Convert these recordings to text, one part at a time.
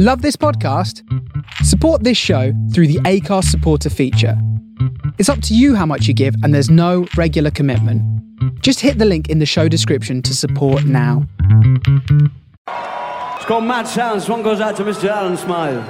Love this podcast? Support this show through the Acast supporter feature. It's up to you how much you give, and there's no regular commitment. Just hit the link in the show description to support now. It's called Mad Sounds. One goes out to Mr. Alan Smile.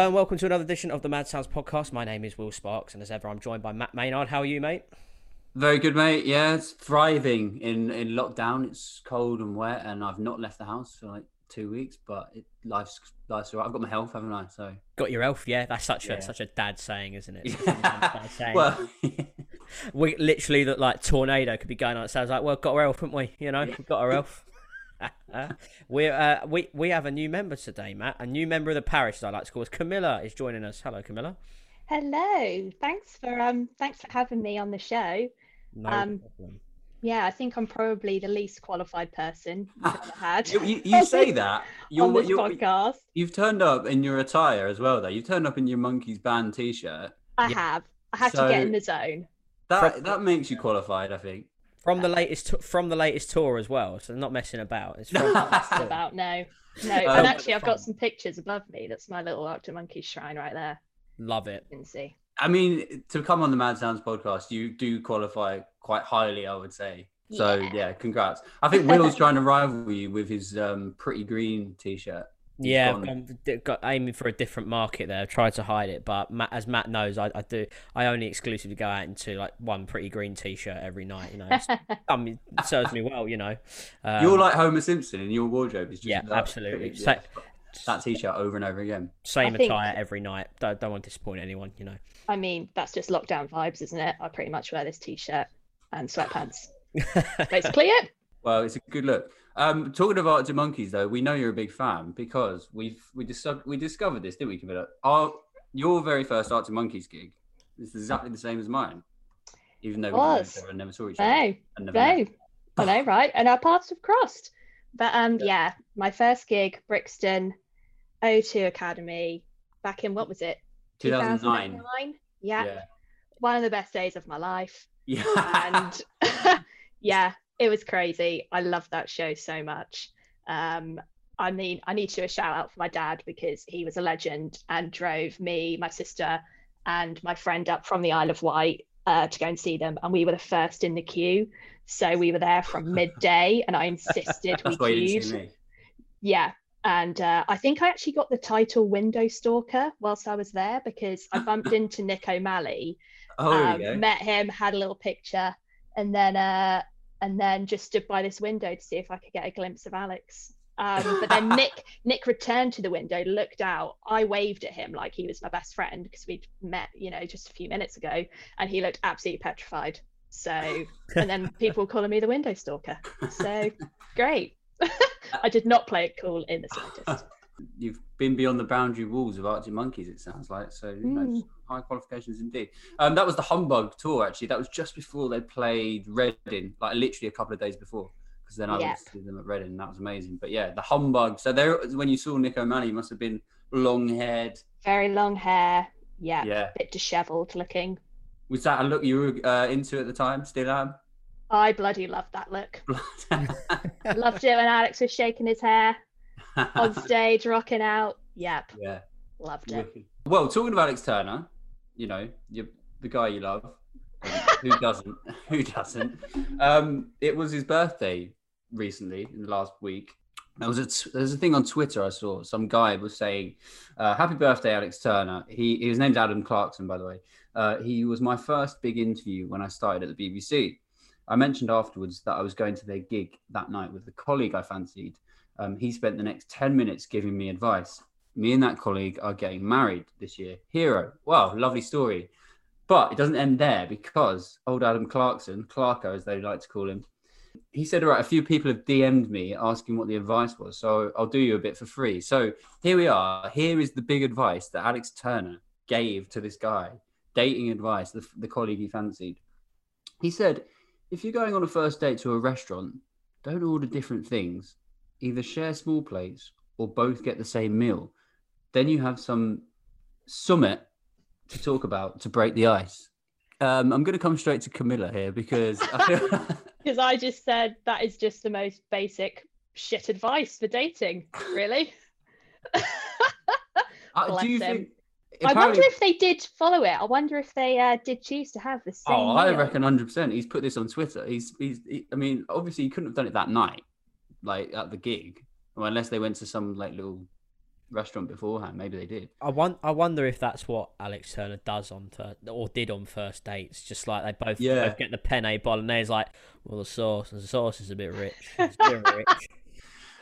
Hello and welcome to another edition of the Mad Sounds podcast. My name is Will Sparks, and as ever, I'm joined by Matt Maynard. How are you, mate? Very good, mate. Yeah, it's thriving in in lockdown. It's cold and wet, and I've not left the house for like two weeks. But it, life's life's alright. I've got my health, haven't I? So Got your elf, yeah. That's such a such a dad saying, isn't it? Yeah. saying. well, we literally look like tornado could be going on. It sounds like, well, got our elf, haven't we? You know, we've got our elf. We're uh, we we have a new member today, Matt. A new member of the parish, as I like to call us. Camilla is joining us. Hello, Camilla. Hello. Thanks for um thanks for having me on the show. No Um, problem. Yeah, I think I'm probably the least qualified person you've ever had you, you, you say that on you're, this you're podcast. you've turned up in your attire as well. Though you've turned up in your monkeys band t-shirt. I Yeah. have. I had to get in the zone. That that makes you qualified, I think. From the latest from the latest tour as well, so not messing about. It's from the latest about no. No, Um, and actually I've got some pictures above me. That's my little Arctic Monkey shrine right there. Love it. You can see. I mean, to come on the Mad Sounds podcast, you do qualify quite highly, I would say. So Yeah. yeah, congrats. I think Will's trying to rival you with his um, pretty green t-shirt. He's Yeah, gone- I'm got aiming for a different market there. I Tried to hide it, but Matt, as Matt knows, I, I do. I only exclusively go out into like one pretty green T-shirt every night. You know, It's- um, it serves me well. You know, um, You're like Homer Simpson, and your wardrobe is just Yeah, absolutely. pretty- Sa- yeah, that t-shirt over and over again. same I think- attire every night. Don't, don't want to disappoint anyone. You know. I mean, that's just lockdown vibes, isn't it? I pretty much wear this t-shirt and sweatpants. Basically it. Well, it's a good look. Um, talking about Arctic Monkeys, though, we know you're a big fan because we've we dis- we discovered this, didn't we, Camilla? Our your very first Arctic Monkeys gig is exactly the same as mine, even though we didn't know each Was. and never saw each other. No. and never met. No, I know, right? And our paths have crossed. But um, yeah, my first gig, Brixton, O2 Academy, back in what was it? 2009. 2009? Yeah. Yeah. one of the best days of my life. Yeah. And yeah, it was crazy. I loved that show so much. Um, I mean, I need to do a shout out for my dad because he was a legend and drove me, my sister, and my friend up from the Isle of Wight uh, to go and see them. And we were the first in the queue. So we were there from midday, and I insisted we That's you didn't queued. Yeah. And uh, I think I actually got the title Window Stalker whilst I was there because I bumped into Nick O'Malley, Oh, um, met him, had a little picture, and then uh, and then just stood by this window to see if I could get a glimpse of Alex. Um, but then Nick Nick returned to the window, looked out. I waved at him like he was my best friend because we'd met, you know, just a few minutes ago, and he looked absolutely petrified. So, and then people were calling me the window stalker. So, great. I did not play it cool in the slightest. You've been beyond the boundary walls of Arctic Monkeys, it sounds like. So, you know, Mm. High qualifications indeed. Um, that was the Humbug tour, actually. That was just before they played Reading, like literally a couple of days before. Because then I Yeah. went to see them at Reading, and that was amazing. But yeah, the Humbug. So there, when you saw Nick O'Malley, you must have been long haired. Very long hair. Yeah. Yeah. A bit dishevelled looking. Was that a look you were uh, into at the time? Still am? I bloody loved that look. Loved it when Alex was shaking his hair on stage, rocking out. Yep. yeah. Loved it. Well, talking about Alex Turner, you know, you the guy you love. Who doesn't? Who doesn't? Um, it was his birthday recently in the last week. There was a there's a thing on Twitter I saw. Some guy was saying, uh, "Happy birthday, Alex Turner." He his name's Adam Clarkson, by the way. Uh, he was my first big interview when I started at the BBC. I mentioned afterwards that I was going to their gig that night with a colleague I fancied. Um, he spent the next 10 minutes giving me advice. Me and that colleague are getting married this year. Hero. Wow, lovely story. But it doesn't end there because old Adam Clarkson, Clarko as they like to call him, He said, "All right, a few people have DM'd me asking what the advice was, so I'll do you a bit for free." So here we are. Here is the big advice that Alex Turner gave to this guy, dating advice, the, the colleague he fancied. He said, "If you're going on a first date to a restaurant, don't order different things. Either share small plates or both get the same meal. Then you have some summit to talk about to break the ice." Um, I'm going to come straight to Camilla here because I feel. Because I just said that is just the most basic shit advice for dating, really. Uh, do you him. think? I wonder if they did follow it. I wonder if they uh, did choose to have the same. Oh, I meal. reckon hundred percent. He's put this on Twitter. He's, he's. He, I mean, obviously, he couldn't have done it that night, like at the gig, unless they went to some like little restaurant beforehand. Maybe they did. I want. I wonder if that's what Alex Turner does on fir- or did on first dates. Just like they both, Yeah. both get the penne bolognese. Like, well, the sauce, the sauce is a bit rich. It's a bit rich.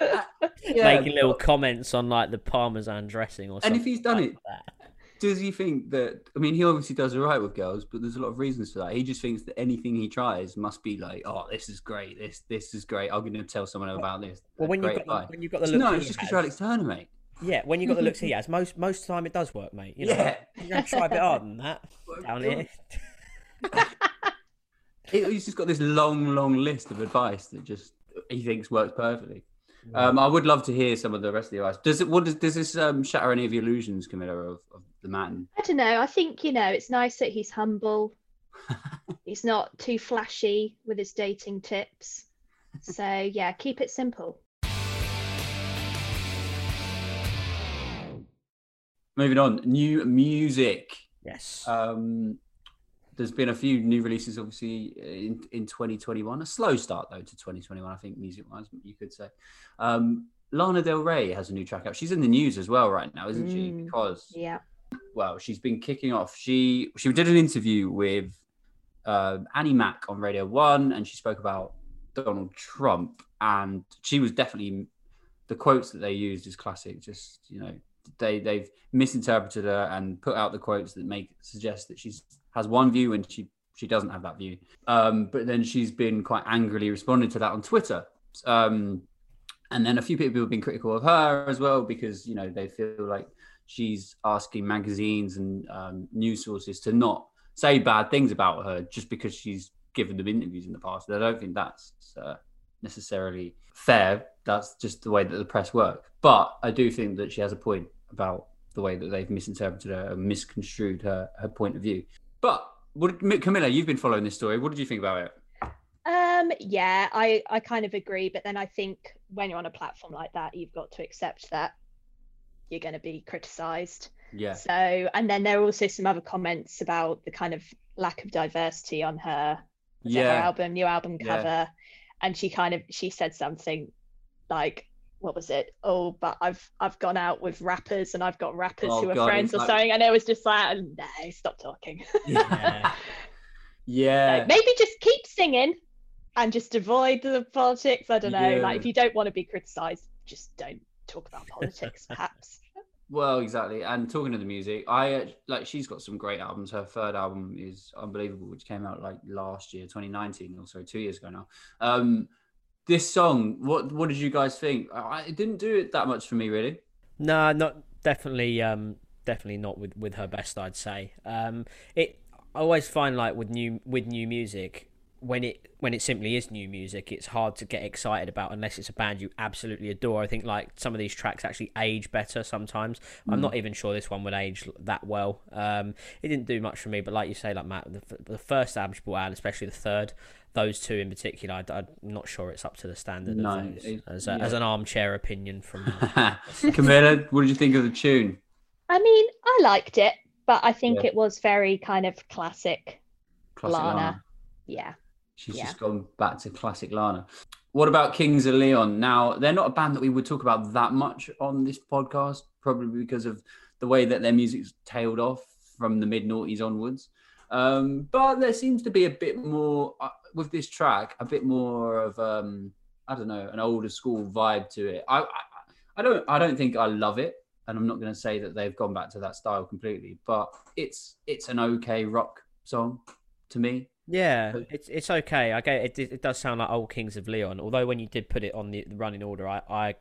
Making little but- comments on like the parmesan dressing or And something. if he's done like it, that. does he think that? I mean, he obviously does all right with girls, but there's a lot of reasons for that. He just thinks that anything he tries must be like, oh, this is great. This this is great. I'm going to tell someone about this. Well, when you've got the, when you've got the looks no, it's just because you're Alex Turner, mate. Yeah, when you have got the looks he has, most most of the time it does work, mate. You know, Yeah. you gotta try a bit harder than that down here. He- He's just got this long, long list of advice that just he thinks works perfectly. Um, I would love to hear some of the rest of the advice. Does it? What does does this um, shatter any of your illusions, Camilla, of, of the man? I don't know. I think you know it's nice that he's humble. he's not too flashy with his dating tips. So yeah, keep it simple. Moving on, new music. Yes. Um, there's been a few new releases, obviously, in, in 2021. A slow start, though, to 2021, I think, music wise, you could say. Um, Lana Del Rey has a new track out. She's in the news as well right now, isn't she? Mm. Because, Yeah. well, she's been kicking off. She she did an interview with uh, Annie Mac on Radio One, and she spoke about Donald Trump, and she was definitely the quotes that they used is classic. Just you know, they they've misinterpreted her and put out the quotes that make suggest that she's has one view and she she doesn't have that view. Um, but then she's been quite angrily responding to that on Twitter. Um, and then a few people have been critical of her as well because you know they feel like she's asking magazines and um, news sources to not say bad things about her just because she's given them interviews in the past. I don't think that's uh, necessarily fair. That's just the way that the press work. But I do think that she has a point about the way that they've misinterpreted her and misconstrued her, her point of view. But what, Camilla, you've been following this story. What did you think about it? Um, yeah, I, I kind of agree, but then I think when you're on a platform like that, you've got to accept that you're going to be criticized. Yeah. So, and then there are also some other comments about the kind of lack of diversity on her, Yeah. album, new album Yeah. Cover, and she kind of she said something like, "What was it? Oh, but I've I've gone out with rappers and I've got rappers Oh, who are God, friends or like- something," and it was just like, oh, "No, stop talking." Yeah. Yeah. Like, maybe just keep singing and just avoid the politics. I don't know. Yeah. Like if you don't want to be criticized, just don't talk about politics, perhaps. Well, exactly. And talking to the music, I uh, like she's got some great albums. Her third album is unbelievable, which came out like last year, 2019, or sorry, two years ago now. Um, this song, what what did you guys think? I, it didn't do it that much for me, really. No, not definitely. Um, definitely not with with her best. I'd say. Um, it. I always find like with new with new music, when it when it simply is new music, it's hard to get excited about unless it's a band you absolutely adore. I think like some of these tracks actually age better sometimes. I'm not even sure this one would age that well. Um, it didn't do much for me, but like you say, like Matt, the, the first album she brought out, especially the third. Those two in particular, I, am not sure it's up to the standard No, of those. it- as, a, yeah. as an armchair opinion from Camilla, what did you think of the tune? I mean, I liked it, but I think Yeah. it was very kind of classic. Classic Lana. Lana. Yeah. She's Yeah. just gone back to classic Lana. What about Kings of Leon? Now, they're not a band that we would talk about that much on this podcast, probably because of the way that their music's tailed off from the mid noughties onwards. Um, but there seems to be a bit more uh, with this track, a bit more of um, I don't know, an older school vibe to it. I, I I don't I don't think I love it, and I'm not going to say that they've gone back to that style completely, but it's it's an okay rock song to me. Yeah, it's it's okay. I get it. It does sound like old Kings of Leon. Although when you did put it on the, the running order, I, I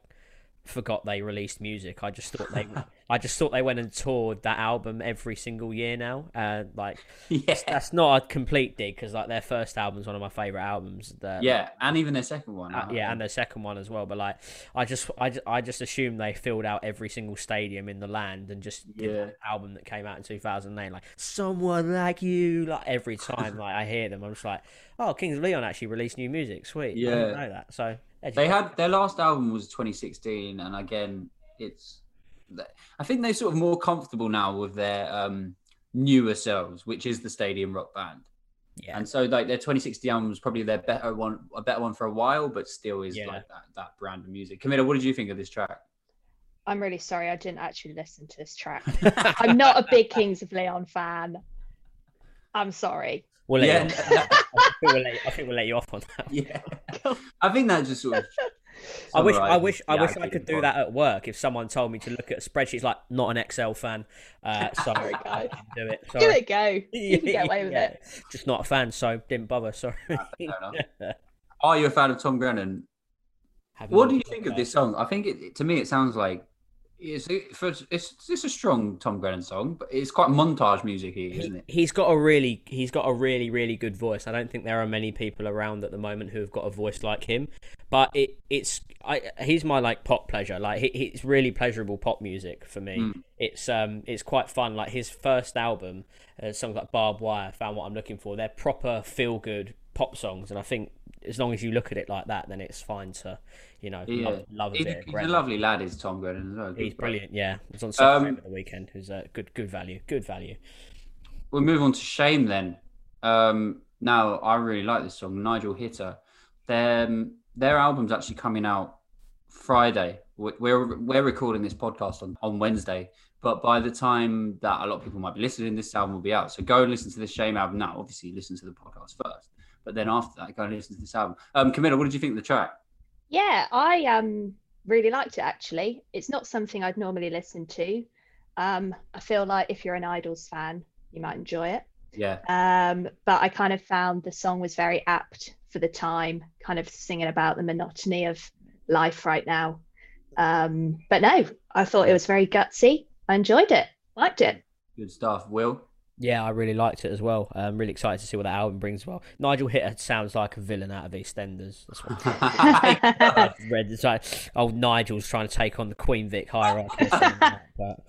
forgot they released music. I just thought they I just thought they went and toured that album every single year now. And like Yeah, that's not a complete dig because like their first album's one of my favorite albums. The, yeah, and even their second one. Uh, yeah, and their second one as well. But like, I just, I, ju- I just assumed they filled out every single stadium in the land and just did Yeah. that album that came out in 2008. Like, someone like you. Like every time, like I hear them, I'm just like, oh, Kings of Leon actually released new music. Sweet. Yeah, I didn't know that. So They had their last album was 2016, and again, it's. I think they're sort of more comfortable now with their um, newer selves, which is the Stadium Rock Band. yeah, And so, like their 2060 album was probably their better one, a better one for a while, but still is Yeah. like that, that brand of music. Camilla, what did you think of this track? I'm really sorry I didn't actually listen to this track. I'm not a big Kings of Leon fan. I'm sorry. we'll let Yeah, you. I, think we'll let I think we'll let you off on that. yeah, I think that just sort of. I wish, I wish, I wish I could do that at work. If someone told me to look at a spreadsheet, it's like not an Excel fan, uh, Sorry, guys. do it. Give Sorry. it a go. You can get away with Yeah, it. Just not a fan, so didn't bother. Sorry. enough. Are you a fan of Tom Grennan? Have What do you think of this song? I think it to me it sounds like it's it's it's, it's a strong Tom Grennan song, but it's quite montage music, isn't it? He's got a really, he's got a really, really good voice. I don't think there are many people around at the moment who have got a voice like him. But it, it's, I, he's my like pop pleasure. Like he, it's really pleasurable pop music for me. Mm. It's, um, it's quite fun. Like his first album, uh, songs like Barbed Wire, found what I'm looking for. They're proper feel good pop songs, and I think as long as you look at it like that, then it's fine to, you know, Yeah. love, love a He's, a, he's a lovely lad, is Tom Grennan as well. Good He's bloke. brilliant. Yeah, it was on Super Um, over the weekend. Was uh, good, good value. Good value. We'll move on to Shame then. Um, now I really like this song, Nigel Hitter. Their um, their album's actually coming out Friday. We- We're we're recording this podcast on, on Wednesday, but by the time that a lot of people might be listening, this album will be out. So go and listen to the Shame album now. Obviously, listen to the podcast first, but then after that, go and listen to this album. Um, Camilla, what did you think of the track? Yeah, I um really liked it actually. It's not something I'd normally listen to. Um, I feel like if you're an IDLES fan, you might enjoy it. Yeah, Um, but I kind of found the song was very apt for the time, kind of singing about the monotony of life right now. Um, but no, I thought it was very gutsy. I enjoyed it, liked it. good stuff. Will. Yeah, I really liked it as well. I'm really excited to see what that album brings. as Well, Nigel Hitter sounds like a villain out of EastEnders. That's what I've read. It's like, oh, Nigel's trying to take on the Queen Vic hierarchy. like but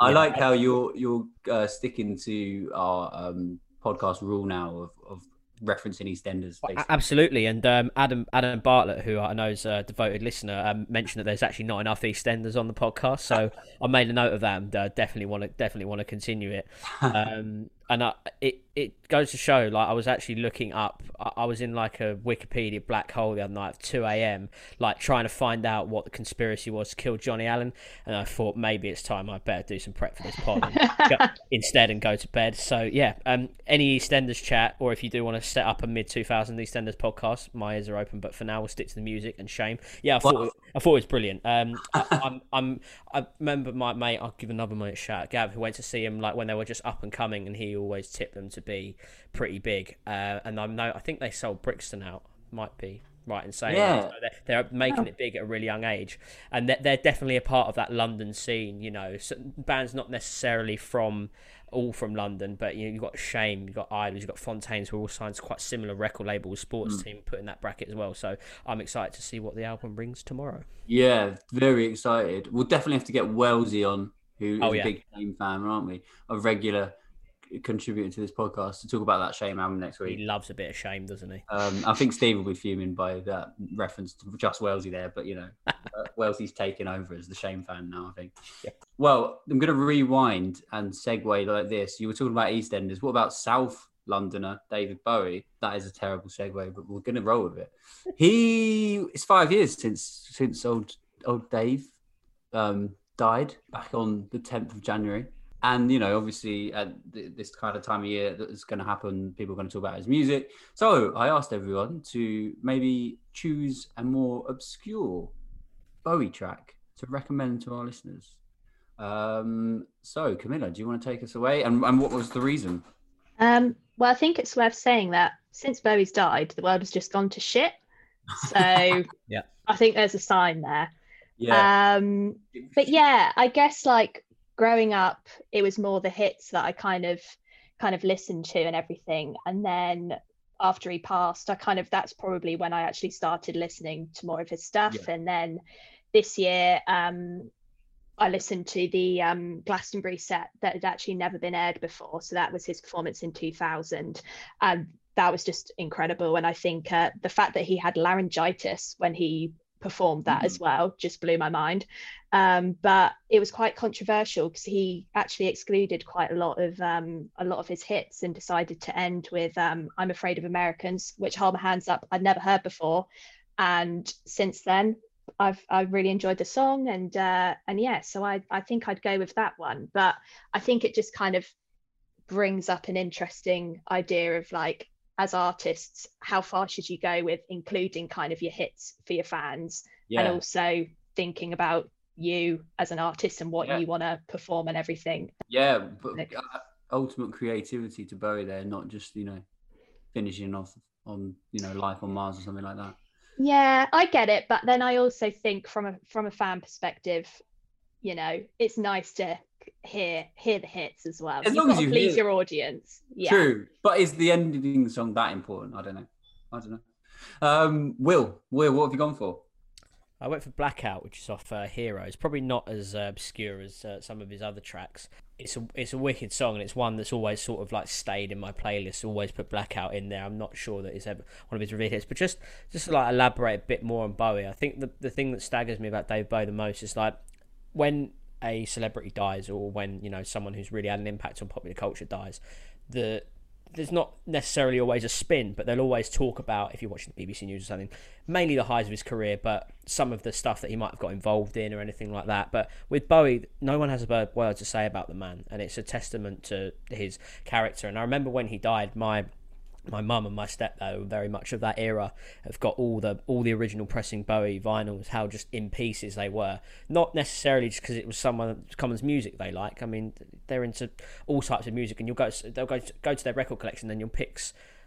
I Yeah. like how you're you're uh, sticking to our um, podcast rule now of, of referencing EastEnders. Basically. Absolutely, and um, Adam Adam Bartlett, who I know is a devoted listener, um, mentioned that there's actually not enough EastEnders on the podcast, so I made a note of that and uh, definitely want to definitely want to continue it. Um, and I, it it goes to show, like I was actually looking up, I, I was in like a Wikipedia black hole the other night at two a.m., like trying to find out what the conspiracy was to kill Johnny Allen, and I thought maybe it's time I better do some prep for this pod. and go- instead and go to bed. So yeah, um, any EastEnders chat, or if you do want to set up a mid 2000 EastEnders podcast, my ears are open. But for now, we'll stick to the music and shame. Yeah, I thought it, I thought it was brilliant. Um, I, I'm I'm I remember my mate. I'll give another mate a shout. Gav, who went to see him like when they were just up and coming, and he always tipped them to be pretty big. Uh, and I know I think they sold Brixton out. Might be right in saying Yeah. So they're, they're making it big at a really young age, and they're, they're definitely a part of that London scene. You know, so bands not necessarily from all from London, but you know, you've got Shame, you've got IDLES, you've got Fontaines, who are all signed to quite similar record labels. Sports team put in that bracket as well. So I'm excited to see what the album brings tomorrow. Yeah, very excited. We'll definitely have to get Wellesley on, who is Oh, a big Shame fan, aren't we? A regular contributor to this podcast to talk about that Shame album next week. He loves a bit of Shame, doesn't he? Um, I think Steve will be fuming by that reference to just Wellesley there, but you know, uh, Wellesley's taken over as the Shame fan now. I think. Yeah. Well, I'm going to rewind and segue like this. You were talking about EastEnders. What about South Londoner David Bowie? That is a terrible segue, but we're going to roll with it. He it's five years since since old old Dave um, died back on the 10th of January. And you know, obviously, at this kind of time of year that is going to happen, people are going to talk about his music. So I asked everyone to maybe choose a more obscure Bowie track to recommend to our listeners. Um, so Camilla, do you want to take us away? And, and what was the reason? Um, well, I think it's worth saying that since Bowie's died, the world has just gone to shit. So Yeah. I think there's a sign there. Yeah. Um, but yeah, I guess like growing up, it was more the hits that I kind of kind of listened to and everything. And then after he passed, I kind of that's probably when I actually started listening to more of his stuff. And then this year, um, I listened to the um, Glastonbury set that had actually never been aired before. So that was his performance in 2000. And that was just incredible. And I think uh, the fact that he had laryngitis when he performed that as well just blew my mind. Um, but it was quite controversial because he actually excluded quite a lot of um, a lot of his hits and decided to end with um, "I'm Afraid of Americans," which hold my hands up I'd never heard before. And since then, I've I've really enjoyed the song and uh, and yeah, so I I think I'd go with that one. But I think it just kind of brings up an interesting idea of like as artists, how far should you go with including kind of your hits for your fans yeah. and also thinking about you as an artist and what Yeah. you want to perform and everything. Yeah, but uh, ultimate creativity to bury there, not just you know finishing off on you know life on Mars or something like that. Yeah, I get it, but then I also think from a from a fan perspective, you know, it's nice to hear hear the hits as well. As You've long got as to you please your audience. Yeah. True, but is the ending song that important? I don't know. I don't know. Um, Will, Will, what have you gone for? I went for Blackout, which is off uh, Heroes. Probably not as uh, obscure as uh, some of his other tracks. It's a it's a wicked song, and it's one that's always sort of like stayed in my playlist. Always put Blackout in there. I'm not sure that it's ever one of his revealed hits, but just just to like elaborate a bit more on Bowie. I think the the thing that staggers me about Dave Bowie the most is like when a celebrity dies, or when you know someone who's really had an impact on popular culture dies. The there's not necessarily always a spin, but they'll always talk about if you're watching the BBC News or something, mainly the highs of his career, but some of the stuff that he might have got involved in or anything like that. But with Bowie, no one has a word to say about the man, and it's a testament to his character. And I remember when he died, my my mum and my stepdad were very much of that era have got all the all the original pressing Bowie vinyls how just in pieces they were. Not necessarily just because it was someone someone's music they like. I mean they're into all types of music and you'll go they'll go to, go to their record collection then you'll pick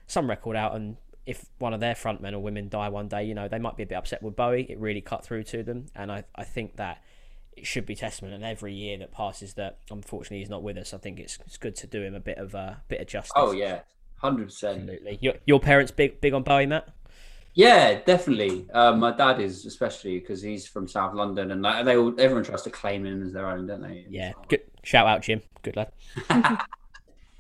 some record out and if one of their frontmen or women die one day you know they might be a bit upset with Bowie. It really cut through to them and I, I think that it should be testament and every year that passes that unfortunately he's not with us. I think it's, it's good to do him a bit of a bit of justice. Oh yeah, hundred percent. Absolutely. Your, your parents big big on Bowie, Matt? Yeah, definitely. Um, my dad is especially because he's from South London, and like, they all, everyone tries to claim him as their own, don't they? Yeah. Good. Shout out, Jim. Good lad.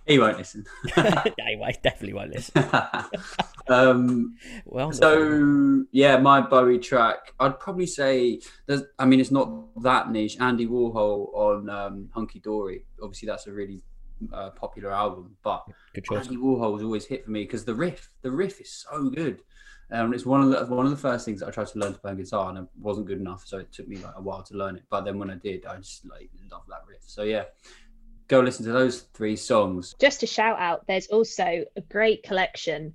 He won't listen. anyway, definitely won't listen. um, Well, so yeah, my Bowie track, I'd probably say there's. I mean, it's not that niche. Andy Warhol on um, Hunky Dory. Obviously, that's a really uh, popular album, but good choice. Andy Warhol was always hit for me because the riff, the riff is so good. Um, it's one of the one of the first things that I tried to learn to play on guitar, and it wasn't good enough, so it took me like a while to learn it. But then when I did, I just like love that riff. So yeah, go listen to those three songs. Just a shout out, there's also a great collection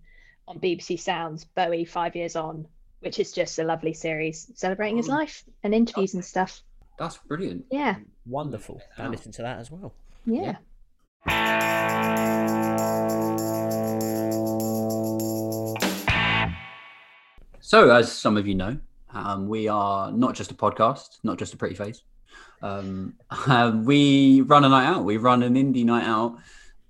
on BBC Sounds, Bowie Five Years On, which is just a lovely series celebrating his Oh. life and interviews and stuff. That's brilliant. Yeah. Wonderful. I listen to that as well. Yeah. So, as some of you know, um, we are not just a podcast, not just a pretty face. Um, um, we run a night out. We run an indie night out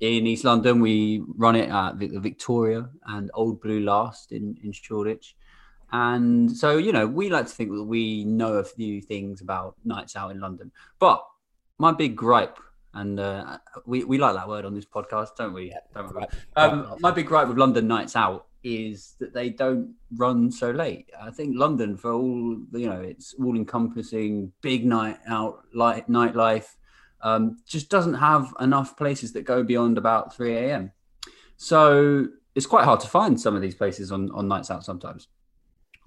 in East London. We run it at the Victoria and Old Blue Last in, in Shoreditch. And so, you know, we like to think that we know a few things about nights out in London. But my big gripe, and uh, we, we like that word on this podcast, don't we? Don't we? Right. Um, my big gripe with London nights out is that they don't run so late. I think London, for all you know, it's all encompassing, big night out, light nightlife, um, just doesn't have enough places that go beyond about three a.m. So it's quite hard to find some of these places on on nights out sometimes.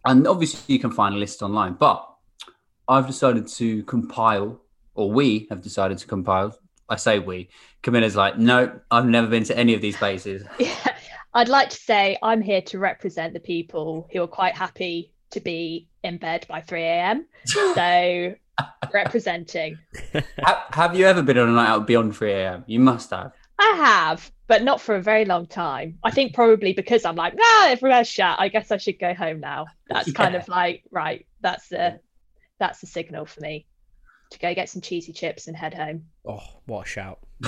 And obviously, you can find a list online, but I've decided to compile, or we have decided to compile. I say we. Camilla's like, no, I've never been to any of these places. Yeah. I'd like to say I'm here to represent the people who are quite happy to be in bed by 3 a.m. So representing. Have you ever been on a night out beyond 3 a.m.? You must have. I have, but not for a very long time. I think probably because I'm like, ah, everywhere's shut. I guess I should go home now. That's kind of like, right, that's the that's the signal for me to go get some cheesy chips and head home. Oh, what a shout!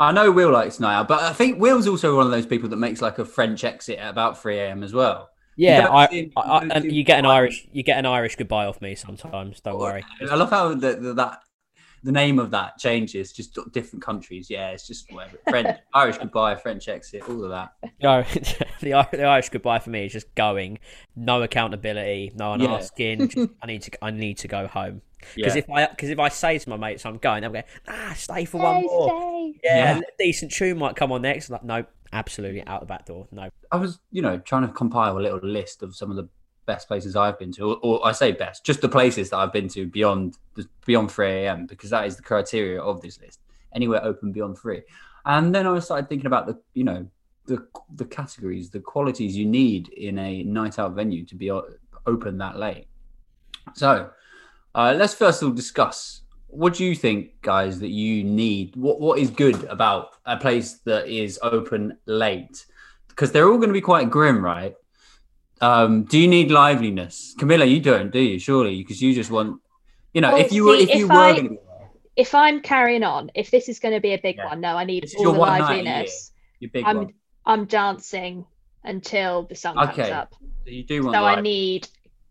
I know Will likes night out, but I think Will's also one of those people that makes like a French exit at about 3 a.m. as well. Yeah, don't I, him I, I, go and you get an Irish, you get an Irish goodbye off me sometimes. Don't worry. I love how the, the, that the name of that changes, just different countries. Yeah, it's just whatever. French, Irish goodbye, French exit, all of that. No, the, the Irish goodbye for me is just going, no accountability, no one Yeah. asking. just, I need to, I need to go home. Because Yeah. if I, because if I say to my mates I'm going, I'm going, ah, stay for one Stay more. safe. Yeah, Yeah. a decent tune might come on next. Like, no, absolutely out the back door. No. I was, you know, trying to compile a little list of some of the best places I've been to, or, or I say best, just the places that I've been to beyond the, beyond 3 a.m. because that is the criteria of this list. Anywhere open beyond three, and then I started thinking about the, you know, the the categories, the qualities you need in a night out venue to be open that late. So, uh, let's first of all discuss what do you think, guys, that you need? What what is good about a place that is open late? Because they're all going to be quite grim, right? Um, do you need liveliness, Camilla? You don't, do you? Surely, because you just want, you know, Well, if you were see, if you if were I- going to be there, If I'm carrying on, if this is going to be a big Yeah. one, no, I need This is all your the one night a year. liveliness. your big I'm one, I'm dancing until the sun comes up. so you do want. So I need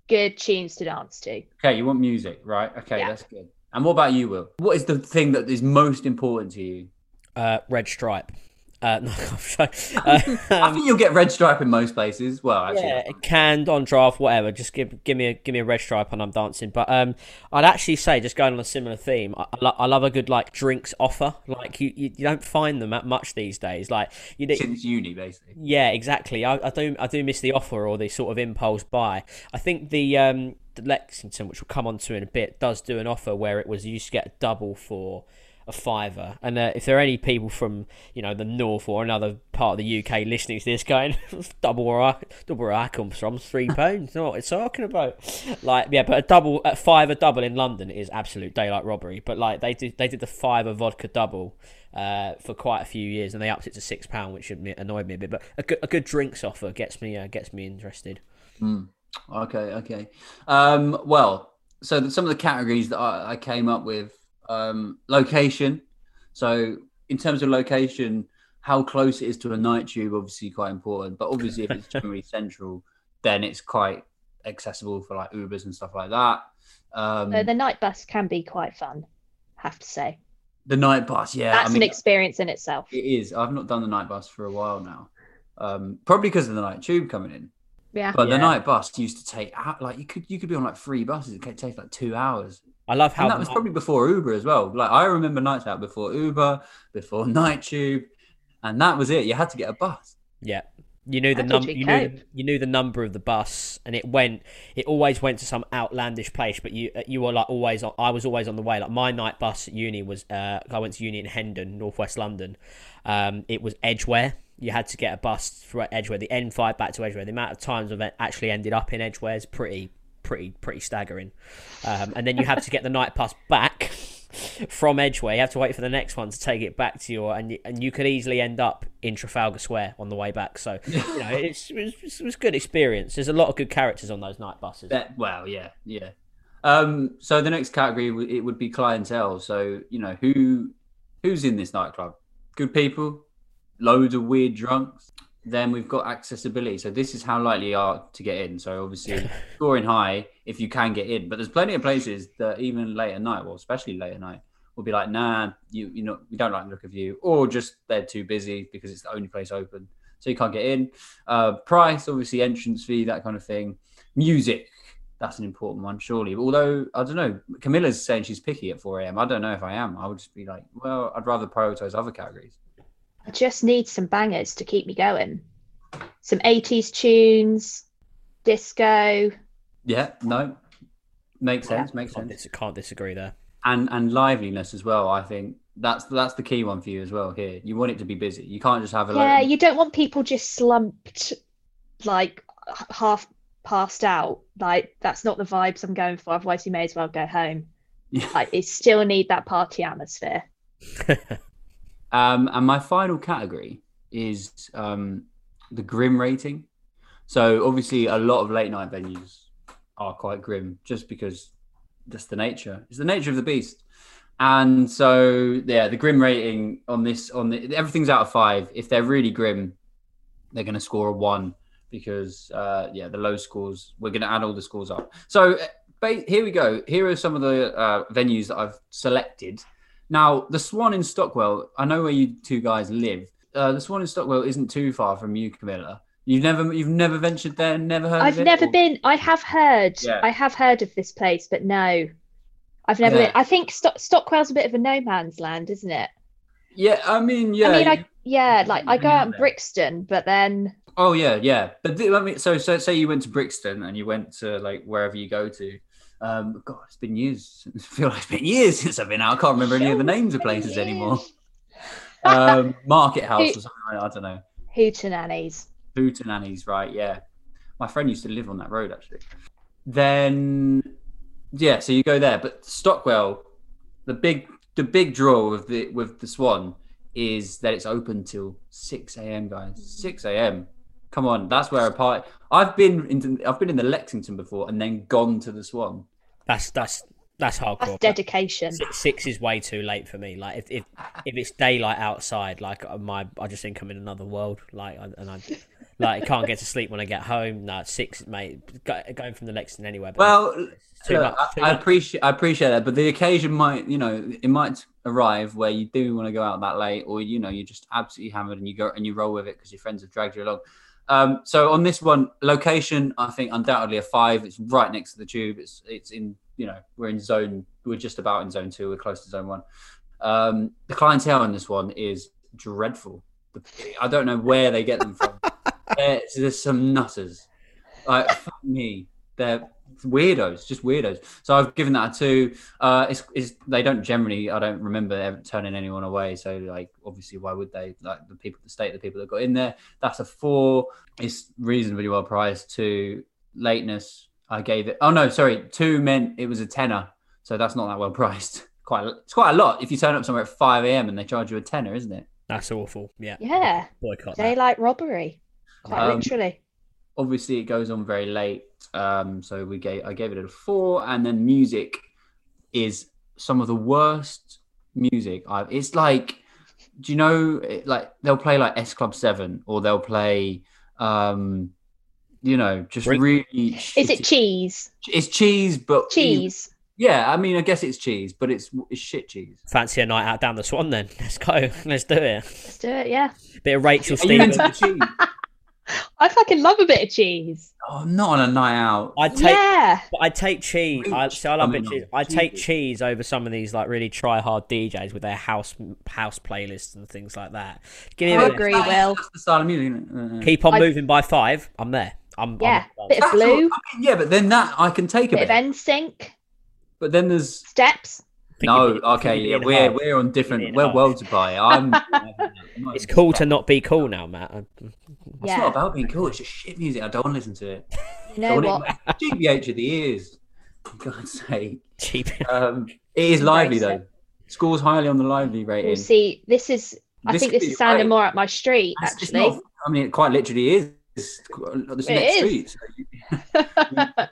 good tunes to dance to. Okay, you want music, right? Okay, Yeah. that's good. And what about you, Will? What is the thing that is most important to you? Uh, red stripe. Uh, no. Uh, I um, think you'll get red stripe in most places. Well, actually, yeah, canned on draft, whatever. Just give give me a give me a red stripe and I'm dancing. But um, I'd actually say just going on a similar theme. I, I, lo- I love a good like drinks offer. Like you, you, you don't find them that much these days. Like you, do- since uni, basically. yeah, exactly. I, I do I do miss the offer or the sort of impulse buy. I think the um the Lexington, which we'll come on to in a bit, does do an offer where it was you used to get a double for a fiver. And uh, if there are any people from you know the north or another part of the UK listening to this, going double where I double where I come from, three pounds. What it's talking about? Like yeah, but a double a double in London is absolute daylight robbery. But like they did they did the fiver vodka double. Uh, for quite a few years, and they upped it to six pound, which annoyed me a bit. But a good, a good drinks offer gets me uh, gets me interested. Okay, okay. Um, well, so some of the categories that I, I came up with um, location. So, in terms of location, how close it is to a night tube, obviously quite important. But obviously, if it's generally central, then it's quite accessible for like Ubers and stuff like that. Um, Uh, the night bus can be quite fun, have to say. the night bus, yeah, That's I mean, an experience in itself. it is. I've not done the night bus for a while now, um, probably because of the night tube coming in. Yeah. But Yeah. the night bus used to take out like you could you could be on like three buses. It could take like two hours. I love how And that was probably before Uber as well. Like I remember nights out before Uber, before Night Tube, and that was it. You had to get a bus. yeah. You knew the number. you You knew cope? you knew the number of the bus, and it went. It always went to some outlandish place. But you you were like always. On, I was always on the way. Like my night bus at uni was. Uh, I went to uni in Hendon, northwest London. Um, it was Edgware. You had to get a bus through Edgware. The N5 back to Edgware. The amount of times I've actually ended up in Edgware is pretty pretty pretty staggering. Um, and then you have to get the night bus back from Edgware. You have to wait for the next one to take it back to your, and you, and you could easily end up in Trafalgar Square on the way back. So you know, it's, it was it was good experience. There's a lot of good characters on those night buses. That, well, yeah, yeah. Um, so the next category it would be clientele. So you know who who's in this nightclub? Good people, loads of weird drunks. Then we've got accessibility. So this is how likely you are to get in. So obviously scoring high if you can get in. But there's plenty of places that even late at night, well, especially late at night, will be like, nah, you you know we don't like the look of you, or just they're too busy because it's the only place open, so you can't get in. Uh, price, obviously, entrance fee, that kind of thing. Music, that's an important one, surely. Although I don't know, Camilla's saying she's picky at 4 a.m. I don't know if I am. I would just be like, well, I'd rather prioritize other categories. I just need some bangers to keep me going. Some 80s tunes, disco. Yeah, no, makes sense, makes Can't, sense. dis- can't disagree there. And and liveliness as well. I think that's that's the key one for you as well. Here, you want it to be busy. You can't just have a Yeah, like, you don't want people just slumped, like half passed out. Like that's not the vibes I'm going for. Otherwise, you may as well go home. Yeah. Like, it still need that party atmosphere. Um, and my final category is um, the grim rating. So obviously, a lot of late night venues are quite grim, just because that's the nature. It's the nature of the beast. And so, yeah, the grim rating on this on the everything's out of five. If they're really grim, they're going to score a one because uh, yeah, the low scores. We're going to add all the scores up. So ba- here we go. Here are some of the uh, venues that I've selected. Now, the Swan in Stockwell. I know where you two guys live. Uh, the Swan in Stockwell isn't too far from you, Camilla. You've never, you've never ventured there, never heard. I've of it, never or- been. I have heard. Yeah. I have heard of this place, but no, I've never Yeah. been. I think Stock- Stockwell's a bit of a no man's land, isn't it? Yeah, I mean, yeah. I mean, I yeah, like I go out in Brixton, but then Oh yeah, yeah. But th- I mean, so so say you went to Brixton and you went to like wherever you go to. Um, God, it's been years. I feel like it's been years since I've been out. I can't remember any of the names of places anymore. Um, Market House or something. like I don't know. hootenannies. Hootenannies, right? Yeah. My friend used to live on that road actually. Then, yeah. So you go there, but Stockwell, the big the big draw with the with the Swan is that it's open till six a.m. guys. Six a.m. Come on, that's where a party. I've been into I've been in the Lexington before and then gone to the Swan. That's that's that's hardcore. That's dedication. Six, six is way too late for me. Like if if, if it's daylight outside, like uh, my I just think I'm in another world. Like I- and I like I can't get to sleep when I get home. No, six, mate. Go, going from the Lexington anywhere. Well, look, much. I, I appreciate I appreciate that, but the occasion might, you know, it might arrive where you do want to go out that late, or you know, you're just absolutely hammered and you go and you roll with it because your friends have dragged you along. Um, so on this one, location, I think undoubtedly a five. It's right next to the tube. It's it's in you know we're in zone. We're just about in zone two. We're close to zone one. Um, the clientele in this one is dreadful. I don't know where they get them from. there's, there's some nutters. Like fuck me, they're weirdos, just weirdos. So I've given that a two. Uh, it's, it's they don't generally. I don't remember ever turning anyone away. So like obviously, why would they? Like the people, the state, the people that got in there. That's a four. It's reasonably well priced. To lateness, I gave it. Oh no, sorry, two meant it was a tenner. So that's not that well priced. Quite, a- it's quite a lot if you turn up somewhere at five a.m. and they charge you a tenner, isn't it? That's awful. Yeah. Yeah, Boycott that. daylight robbery. Quite Um, literally. obviously it goes on very late um so we gave i gave it a four and then music is some of the worst music i've it's like do you know it- like they'll play like s club 7 or they'll play um you know just Bring- really Is it cheese? it's cheese but Cheese. yeah i mean i guess it's cheese but it's it's shit cheese Fancy a night out down the Swan then? Let's go. Let's do it. Let's do it. Yeah. Bit of Rachel are Stevens. the cheese I fucking love a bit of cheese. oh not on a night out I'd take yeah. I take cheese. I, Reach. see, I love I bit mean, cheese. I take cheese. cheese over some of these like really try hard DJs with their house house playlists and things like that. Give me a I bit. agree, That's- Will. that's the style of music isn't it? Uh, Keep on I- moving by five. I'm there. I'm Yeah. I'm, Bit of blue. all- I mean, yeah but then that i can take a Bit of bit NSYNC. but then there's Steps. No, okay, yeah, we're hard. we're on different. We're hard. worlds apart. I'm. It's cool to not be cool now, Matt. It's Yeah. not about being cool. It's just shit music. I don't want to listen to it. You know Don't what? want it- GBH of the ears. For God's sake. Cheap. Um, it is lively Embrace though. Scores highly on the lively We'll rating. see. This is. I This think this is sounding right. more up my street. It's- it's Actually. not- I mean, it quite literally is. It's, it's It next is. street. So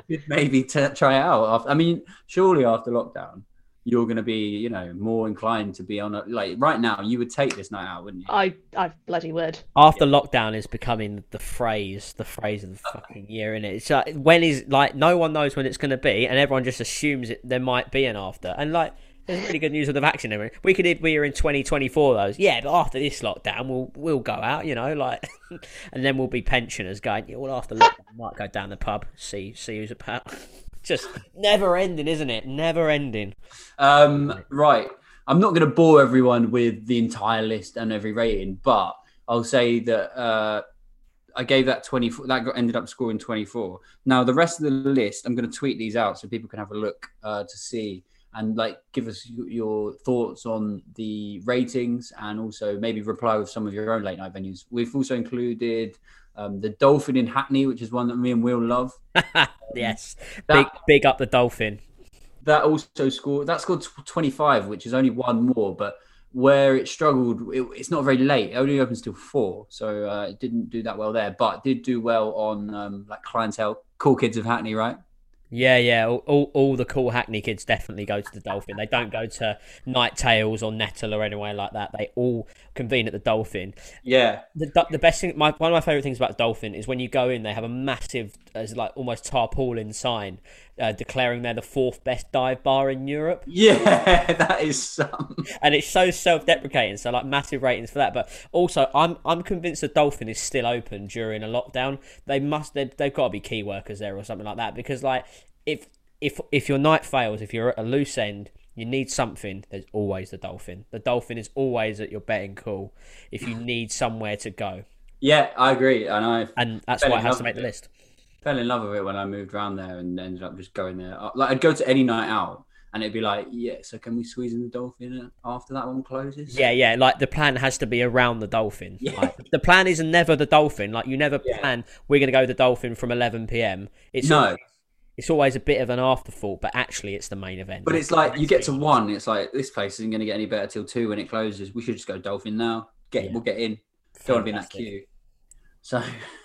you could maybe t- try it out. After, I mean, surely after lockdown, you're going to be, you know, more inclined to be on a like right now. You would take this night out, wouldn't you? I I bloody would. After lockdown is becoming the phrase, the phrase of the fucking year, in it. It's like when is like no one knows when it's going to be, and everyone just assumes it, there might be an after. And like, there's really good news with the vaccine. and everything. We could we are in 2024 those, yeah, but after this lockdown, we'll we'll go out, you know, like, and then we'll be pensioners going. Yeah, well, after lockdown, might go down the pub, see see who's about. Just never ending, isn't it? Never ending. Um, right. I'm not going to bore everyone with the entire list and every rating, but I'll say that uh, I gave that 24. That got ended up scoring 24. Now the rest of the list, I'm going to tweet these out so people can have a look uh, to see and like give us your thoughts on the ratings and also maybe reply with some of your own late night venues. We've also included um, the Dolphin in Hackney, which is one that me and Will love. yes, That- big big up the dolphin. that also scored that scored tw- 25 which is only one more but Where it struggled, it, it's not very late. It only opens till four, so uh, it didn't do that well there. But did do well on um, like clientele, cool kids of Hackney, right? Yeah, yeah. All, all, all the cool Hackney kids definitely go to the Dolphin. They don't go to Night Tales or Nettle or anywhere like that. They all convene at the Dolphin. Yeah, The, the best thing, my, one of my favorite things about the Dolphin is when you go in, they have a massive, as like almost tarpaulin sign uh, declaring they're the fourth best dive bar in Europe. yeah, that is some. and it's so self-deprecating so like massive ratings for that but also i'm i'm convinced the dolphin is still open during a lockdown they must they've, they've got to be key workers there or something like that because like if if if your night fails if you're at a loose end you need something there's always the dolphin the dolphin is always at your betting call if you need somewhere to go Yeah, I agree, and I and that's why it has to make the it. list fell in love with it when I moved around there and ended up just going there. Uh, Like I'd go to any night out and it'd be like, yeah, so can we squeeze in the dolphin after that one closes? Yeah, yeah. Like the plan has to be around the dolphin. Yeah. Like, the plan is never the dolphin. Like you never Yeah. plan we're going to go to the dolphin from 11 p.m. It's No. always, it's always a bit of an afterthought, but actually it's the main event. But it's like you get to one, it's like this place isn't going to get any better till two when it closes. We should just go dolphin now. Get Yeah. we'll get in. Don't want to be in that queue. So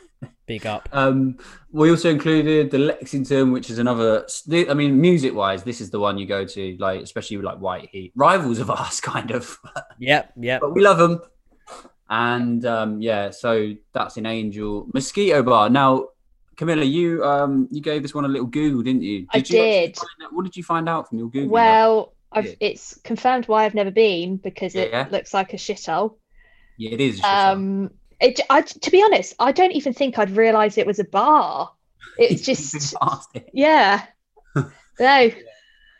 big up. um, we also included the Lexington, which is another. I mean, music wise, this is the one you go to, like especially with like White Heat, rivals of us, kind of. Yep, yep. but we love them. And um, yeah, so that's an Angel Mosquito Bar. Now, Camilla, you um, you gave this one a little Google, didn't you? I you did. out- what did you find out from your Google? Well, I've, it's confirmed why I've never been because it Yeah. looks like a shithole. yeah, it is. a shithole. Um, it, I, to be honest, I don't even think I'd realised it was a bar. It's just, it. yeah. No,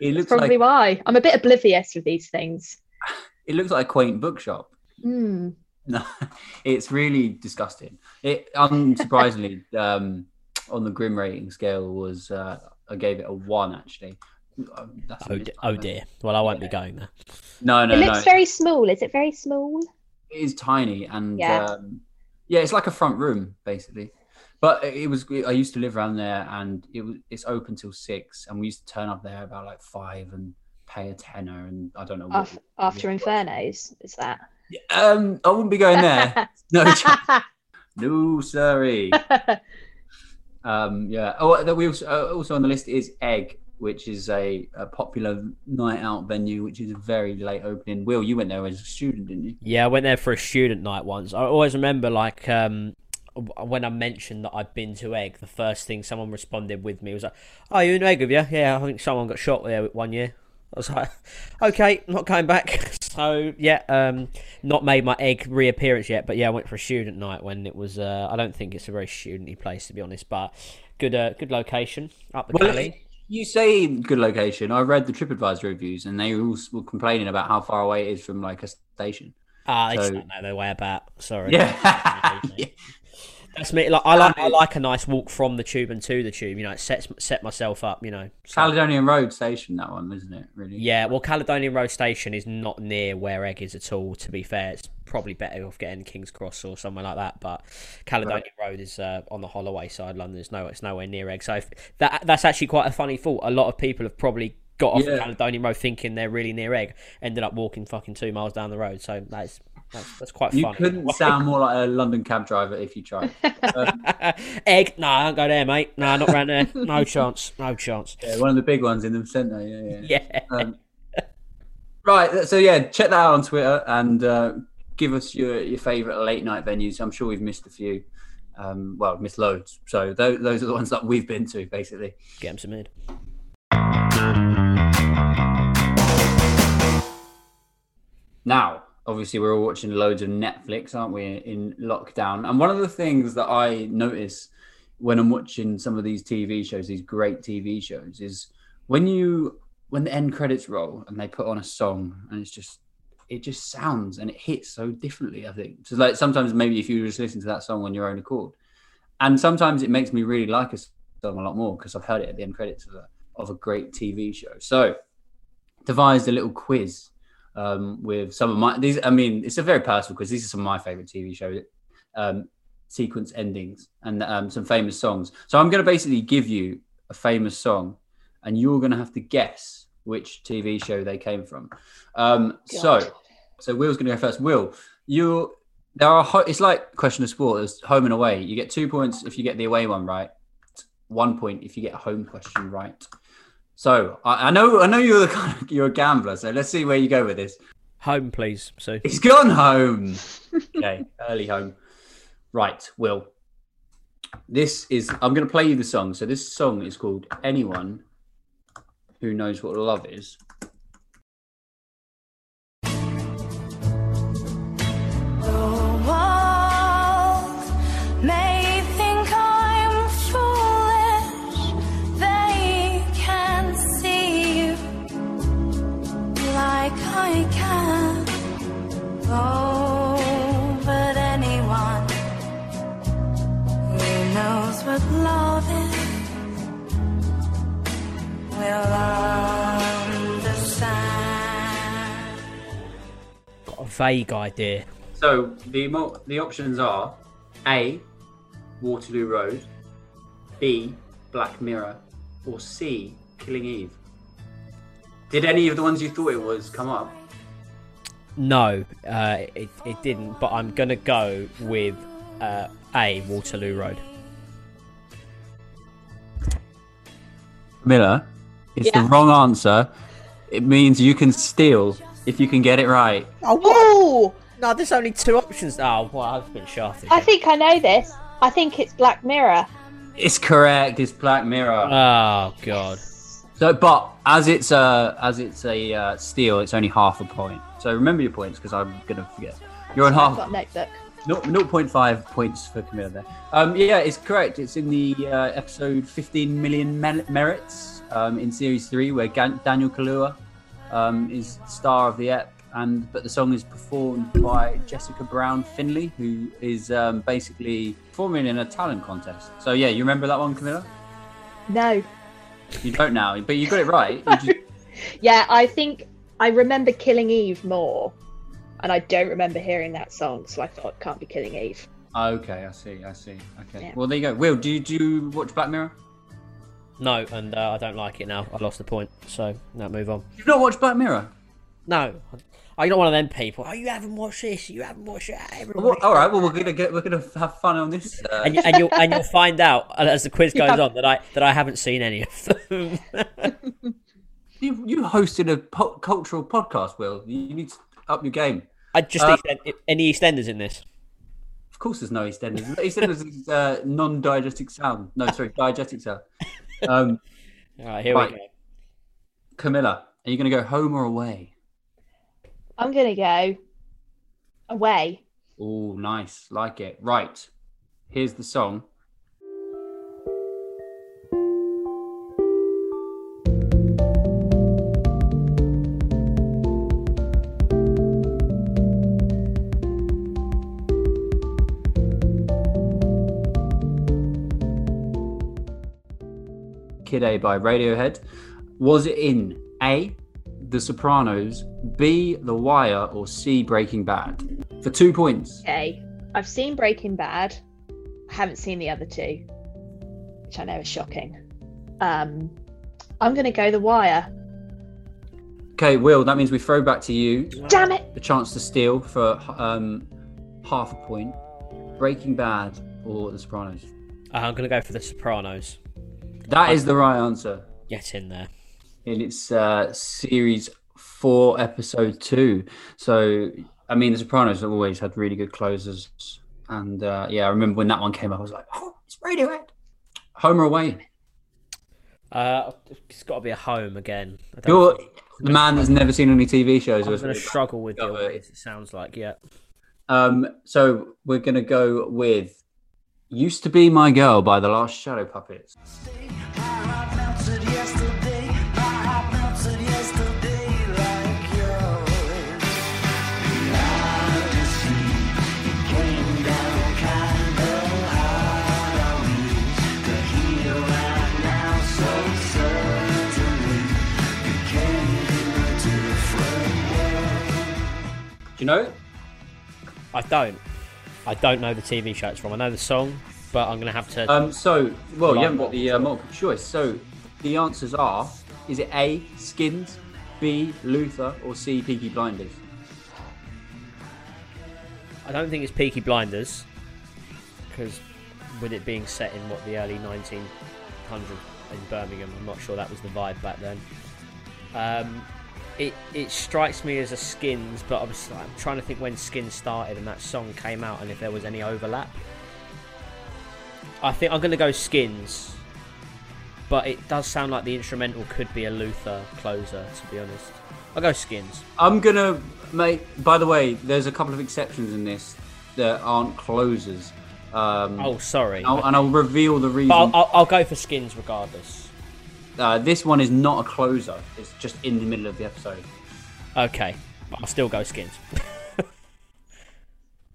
It looks probably like why. I'm a bit oblivious with these things. it looks like a quaint bookshop. Hmm. No, it's really disgusting. It unsurprisingly, um, on the grim rating scale was uh, I gave it a one actually. Um, Oh, a oh dear. Well, I won't be going there. No, no, it no. looks very small. Is it very small? Is tiny and Yeah. um, yeah, it's like a front room basically. But it was. I used to live around there, and it was. It's open till six, and we used to turn up there about like five and pay a tenner, and I don't know what. Af- after Infernos, is that? Um, I wouldn't be going there. no, no, sorry. Um, yeah. Oh, that we also, uh, also on the list is Egg, which is a, a popular night out venue, which is a very late opening. Will, you went there as a student, didn't you? Yeah, I went there for a student night once. I always remember, like, um, when I mentioned that I'd been to Egg, the first thing someone responded with me was like, "Oh, you in Egg, have you? Yeah, I think someone got shot there one year." I was like, "Okay, not going back." So yeah, um, not made my Egg reappearance yet, but yeah, I went for a student night when it was. Uh, I don't think it's a very studenty place to be honest, but good, uh, good location up the Well. You say good location. I read the TripAdvisor reviews, and they all were complaining about how far away it is from like a station. Ah, they just so- don't know their way about. Sorry. Yeah. Yeah. That's me. Like I like I like a nice walk from the tube and to the tube. You know, it sets set myself up. You know. So- Caledonian Road Station, that one, isn't it? Really? yeah. Well, Caledonian Road Station is not near where Egg is at all. To be fair, it's probably better off getting King's Cross or somewhere like that. But Caledonian Road is uh, on the Holloway side. London is no, it's nowhere near Egg. So if, that that's actually quite a funny thought. A lot of people have probably got off Yeah. Caledonian Road thinking they're really near Egg, ended up walking fucking two miles down the road. So that's that's, that's quite You funny. couldn't sound more like a London cab driver if you tried. Egg? No, I don't go there, mate. No, not round there. No chance. No chance. Yeah, one of the big ones in the centre. Yeah, yeah. Yeah. Um, right. So yeah, check that out on Twitter and uh, give us your your favourite late night venues. I'm sure we've missed a few. Um, well, missed loads. So those, those are the ones that we've been to, basically. Get him submitted. Now, obviously, we're all watching loads of Netflix, aren't we, in lockdown? And one of the things that I notice when I'm watching some of these TV shows, these great TV shows, is when you when the end credits roll and they put on a song and it's just it just sounds and it hits so differently. I think so. Like sometimes maybe if you just listen to that song on your own accord, and sometimes it makes me really like a song a lot more because I've heard it at the end credits of a of a great TV show. So devised a little quiz um, with some of my these. I mean, it's a very personal quiz. These are some of my favorite TV show um, sequence endings and um, some famous songs. So I'm going to basically give you a famous song, and you're going to have to guess which TV show they came from. Um, so So Will's going to go first. Will, you there are ho- it's like question of sport. There's home and away. You get two points if you get the away one right. One point if you get a home question right. So I, I know I know you're the kind of, you're a gambler. So let's see where you go with this. Home, please. So He's gone home. okay, early home. Right, Will. This is I'm going to play you the song. So this song is called "Anyone Who Knows What Love Is." Vague idea. So the mo- the options are A. Waterloo Road, B. Black Mirror, or C. Killing Eve. Did any of the ones you thought it was come up? No, uh, it, it didn't. But I'm gonna go with uh, A Waterloo Road. Miller, it's Yeah. the wrong answer. It means you can steal if you can get it right. Oh Oh, No, there's only two options. Oh, well, I've been shafted. I think I know this. I think it's Black Mirror. It's correct. It's Black Mirror. Oh god. So, but as it's a as it's a uh, steal, it's only half a point. So remember your points because I'm gonna forget. You're on I've got half. a notebook. No, 0.5 points for Camilla there. Um, yeah, it's correct. It's in the uh, episode 15 million merits um, in series three, where Gan- Daniel Kaluuya um, is star of the ep, and but the song is performed by Jessica Brown Findlay, who is um, basically performing in a talent contest. So yeah, you remember that one, Camilla? No. You don't now, but you got it right. Just- Yeah, I think I remember Killing Eve more, and I don't remember hearing that song, so I thought it can't be Killing Eve. Okay, I see. I see. Okay. Yeah. Well, there you go. Will, do you, do you watch Black Mirror? No, and uh, I don't like it now. I lost the point, so now move on. You've not watched Black Mirror? No, I'm not one of them people. Oh, you haven't watched this. You haven't watched that. Everybody. Well, all right. Well, we're gonna get we're gonna have fun on this. Uh, and, you, and you'll and you'll find out as the quiz goes on that I that I haven't seen any of them. you you hosted a po- cultural podcast, Will. You need to up your game. I just Uh, East any EastEnders in this. Of course, there's no EastEnders. EastEnders is uh, non-diegetic sound. No, sorry, diegetic sound. Um, All right, here Right. we go. Camilla, are you gonna go home or away? I'm gonna go away. Oh, nice, like it. Right, here's the song. Kid A by Radiohead. Was it in A, The Sopranos, B, The Wire, or C, Breaking Bad? For two points. Okay, I've seen Breaking Bad. I haven't seen the other two, which I know is shocking. Um, I'm gonna go The Wire. Okay, Will, that means we throw back to you Damn it! the chance to steal for um, half a point. Breaking Bad or The Sopranos? Uh, I'm gonna go for the Sopranos. That is the right answer. Get in there. And it's uh, series four, episode two. So, I mean, The Sopranos have always had really good closers. And uh, yeah, I remember when that one came up, I was like, oh, it's Radiohead. Home or away? Uh, it's got to be a home again. You're the man that's never seen any TV shows. I'm gonna struggle with the it sounds like. Yeah. Um, so we're gonna go with "Used to Be My Girl" by the Last Shadow Puppets. Do you know? I don't. I don't know the TV show it's from. I know the song, but I'm gonna have to. Um, so well, you haven't got the uh, multiple choice. So the answers are: is it A. Skins, B. Luther, or C. Peaky Blinders? I don't think it's Peaky Blinders because with it being set in what the early 1900s in Birmingham, I'm not sure that was the vibe back then. Um, it it strikes me as a Skins, but I'm, I'm trying to think when Skins started and that song came out and if there was any overlap. I think I'm going to go Skins, but it does sound like the instrumental could be a Luther closer. To be honest, I'll go Skins. I'm gonna make. By the way, there's a couple of exceptions in this that aren't closers. Um, Oh, sorry. I'll- and I'll reveal the reason. I'll, I'll go for Skins regardless. Uh, this one is not a closer. It's just in the middle of the episode. Okay, but I'll still go Skins.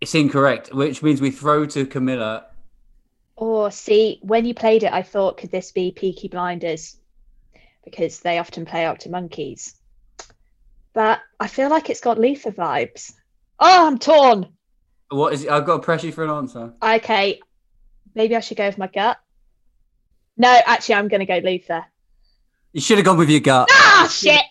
It's incorrect, which means we throw to Camilla. Or see, when you played it, I thought, could this be Peaky Blinders? Because they often play out to Monkeys. But I feel like it's got Luther vibes. Oh, I'm torn. What is? It? I've got to press you for an answer. Okay, maybe I should go with my gut. No, actually, I'm going to go Luther. You should have gone with your gut. Ah, shit!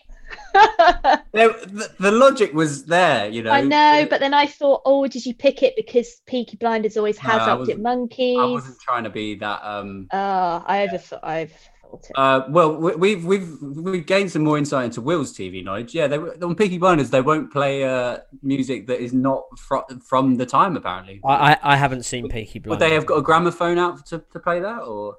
There- the, the logic was there, you know. I know, but then I thought, oh, did you pick it because Peaky Blinders always has No, I Arctic wasn't- Monkeys? I wasn't trying to be that. Um. Oh, I overthought. I overthought it. Uh, well, we- we've we've we've gained some more insight into Will's TV knowledge. Yeah, they on Peaky Blinders they won't play uh, music that is not fro- from the time. Apparently, I, I, I haven't seen Peaky Blinders. would they have got a gramophone out to, to play that or?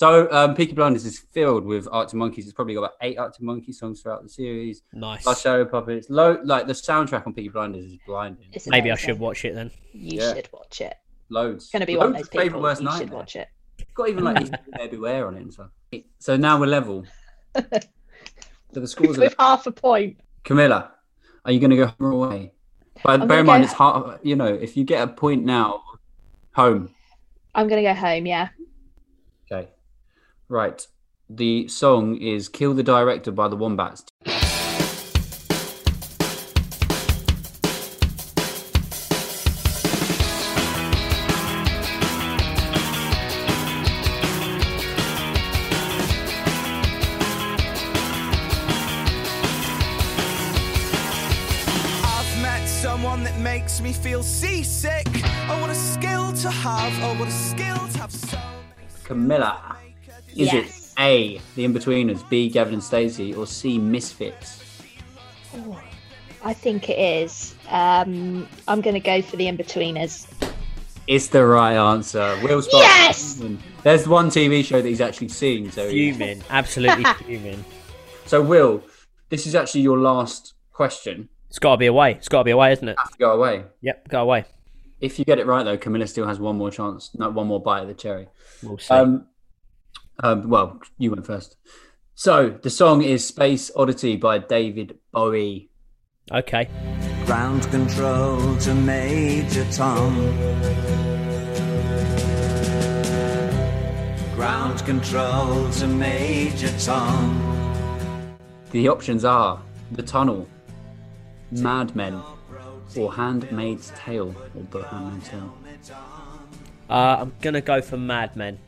So um, Peaky Blinders is filled with Arctic Monkeys. It's probably got about eight Arctic Monkey songs throughout the series. Nice. Plus Shadow Puppets. Low, like the soundtrack on Peaky Blinders is blinding. It's Maybe I should watch it then. You Yeah. should watch it. Loads. It's going to be one of Loads those people. Favourite worst You should watch it. It's got even like East There Beware on it and stuff. So now we're level. so the scores are with half a point. Camilla, are you going to go home or away? But I'm bear in mind, go- it's hard. You know, if you get a point now, home. I'm going to go home. Yeah. Right. The song is "Kill the Director" by the Wombats. I've met someone that makes me feel seasick. What a skill to have. What a skill to have Camilla, is Yes. it A. The Inbetweeners, B. Gavin and Stacey, or C. Misfits? I think it is. Um, I'm going to go for the in-betweeners. It's the right answer. Will Sparks. Yes! There's one TV show that he's actually seen. So, Fuming. Absolutely fuming. so Will, this is actually your last question. It's got to be away. It's got to be away, isn't it? Have to go away. Yep, go away. If you get it right, though, Camilla still has one more chance, not one more bite of the cherry. We'll see. Um, um, well, you went first. So the song is "Space Oddity" by David Bowie. okay. Ground control to Major Tom. Ground control to Major Tom. The options are "The Tunnel," "Mad Men," or "Handmaid's Tale," or "The Handmaid's Tale." Uh, I'm going to go for Mad Men.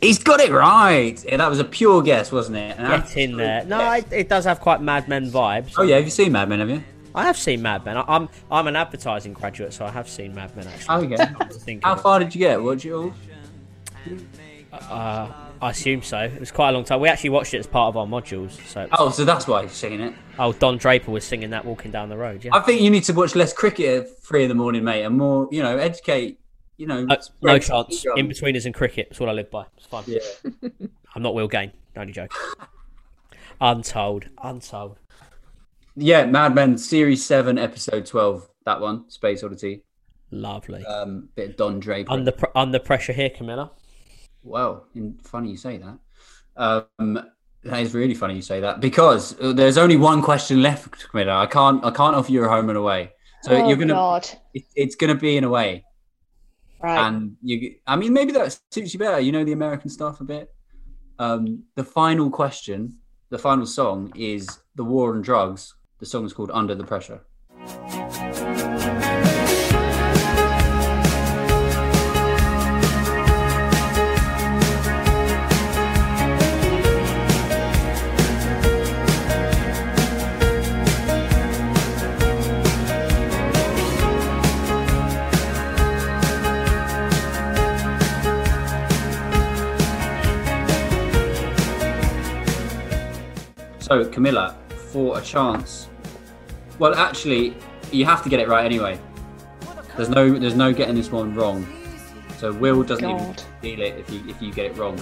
He's got it right. Yeah, that was a pure guess, wasn't it? An Get in there. No, it, it does have quite Mad Men vibes. Oh yeah, have you seen Mad Men? Have you? I have seen Mad Men. I, I'm I'm an advertising graduate, so I have seen Mad Men actually. Oh yeah. Come to think How far did you get? What you? All? Uh, I assume so. It was quite a long time. We actually watched it as part of our modules. So, Oh, so that's why you've seen it. oh, Don Draper was singing that walking down the road. Yeah. I think you need to watch less cricket at three in the morning, mate, and more, you know, educate. You know, No, no chance. In betweeners and cricket. That's what I live by. It's fine. Yeah. I'm not Will Gain. Only joke. Untold. Untold. Yeah, Mad Men Series Seven, Episode Twelve. That one, Space Oddity. Lovely. Um, bit of Don Draper. under pr- under pressure here, Camilla. Well, in, funny you say that. Um, that is really funny you say that because uh, there's only one question left, Camilla. I can't, I can't offer you a home and away. So oh, you're gonna, God. it, it's gonna be in a way, Right. and you. I mean, maybe that suits you better. You know the American stuff a bit. Um, the final question, the final song is "The War on Drugs." The song is called "Under the Pressure." So, Camilla, for a chance. Well, actually, you have to get it right anyway. There's no, there's no getting this one wrong. So Will doesn't even God. feel it if you if you get it wrong.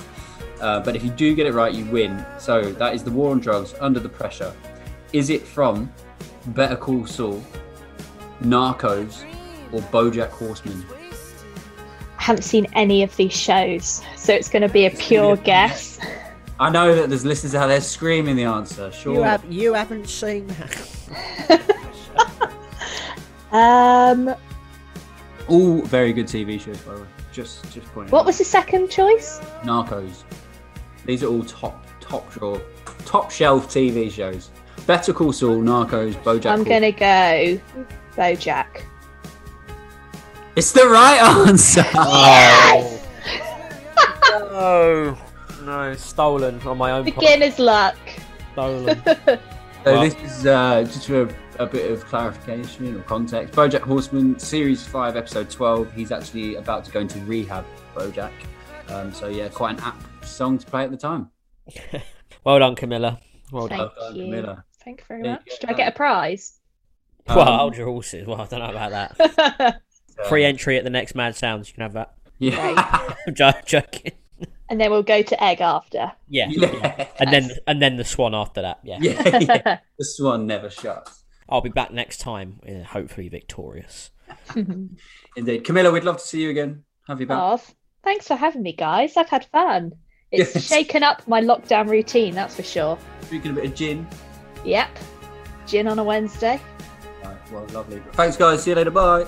Uh, but if you do get it right, you win. So that is the War on Drugs under the pressure. Is it from Better Call Saul, Narcos, or BoJack Horseman? I haven't seen any of these shows, so it's going to be a pure guess. I know that there's listeners out there screaming the answer. Sure. You have you haven't seen that. Um, All very good TV shows, by the way. Just just pointing. what out. was the second choice? Narcos? These are all top top drawer, top shelf TV shows. Better Call Saul, Narcos, BoJack. I'm going to go BoJack. It's the right answer. Oh. no, no, stolen on my own. part. Beginner's luck. Stolen. So this is uh, just for a bit of clarification or context. BoJack Horseman, series five, episode twelve. He's actually about to go into rehab. BoJack. Um, so yeah, quite an apt song to play at the time. well done, Camilla. Well Thank done. Done, you. Camilla. Thank you very There much. go. Do I get a prize? well, Um, hold your horses. Well, I don't know about that. Free entry at the next Mad Sounds. You can have that. Yeah. I'm joking. And then we'll go to egg after. Yeah. yeah. And then and then the swan after that. Yeah. yeah, yeah. The swan never shuts. I'll be back next time, uh, hopefully victorious. Indeed, Camilla, we'd love to see you again. Have you back? Oh, thanks for having me, guys. I've had fun. It's Yes. shaken up my lockdown routine, that's for sure. Drinking a bit of gin. Yep. Gin on a Wednesday. Right, well, lovely. Thanks, guys. See you later. Bye.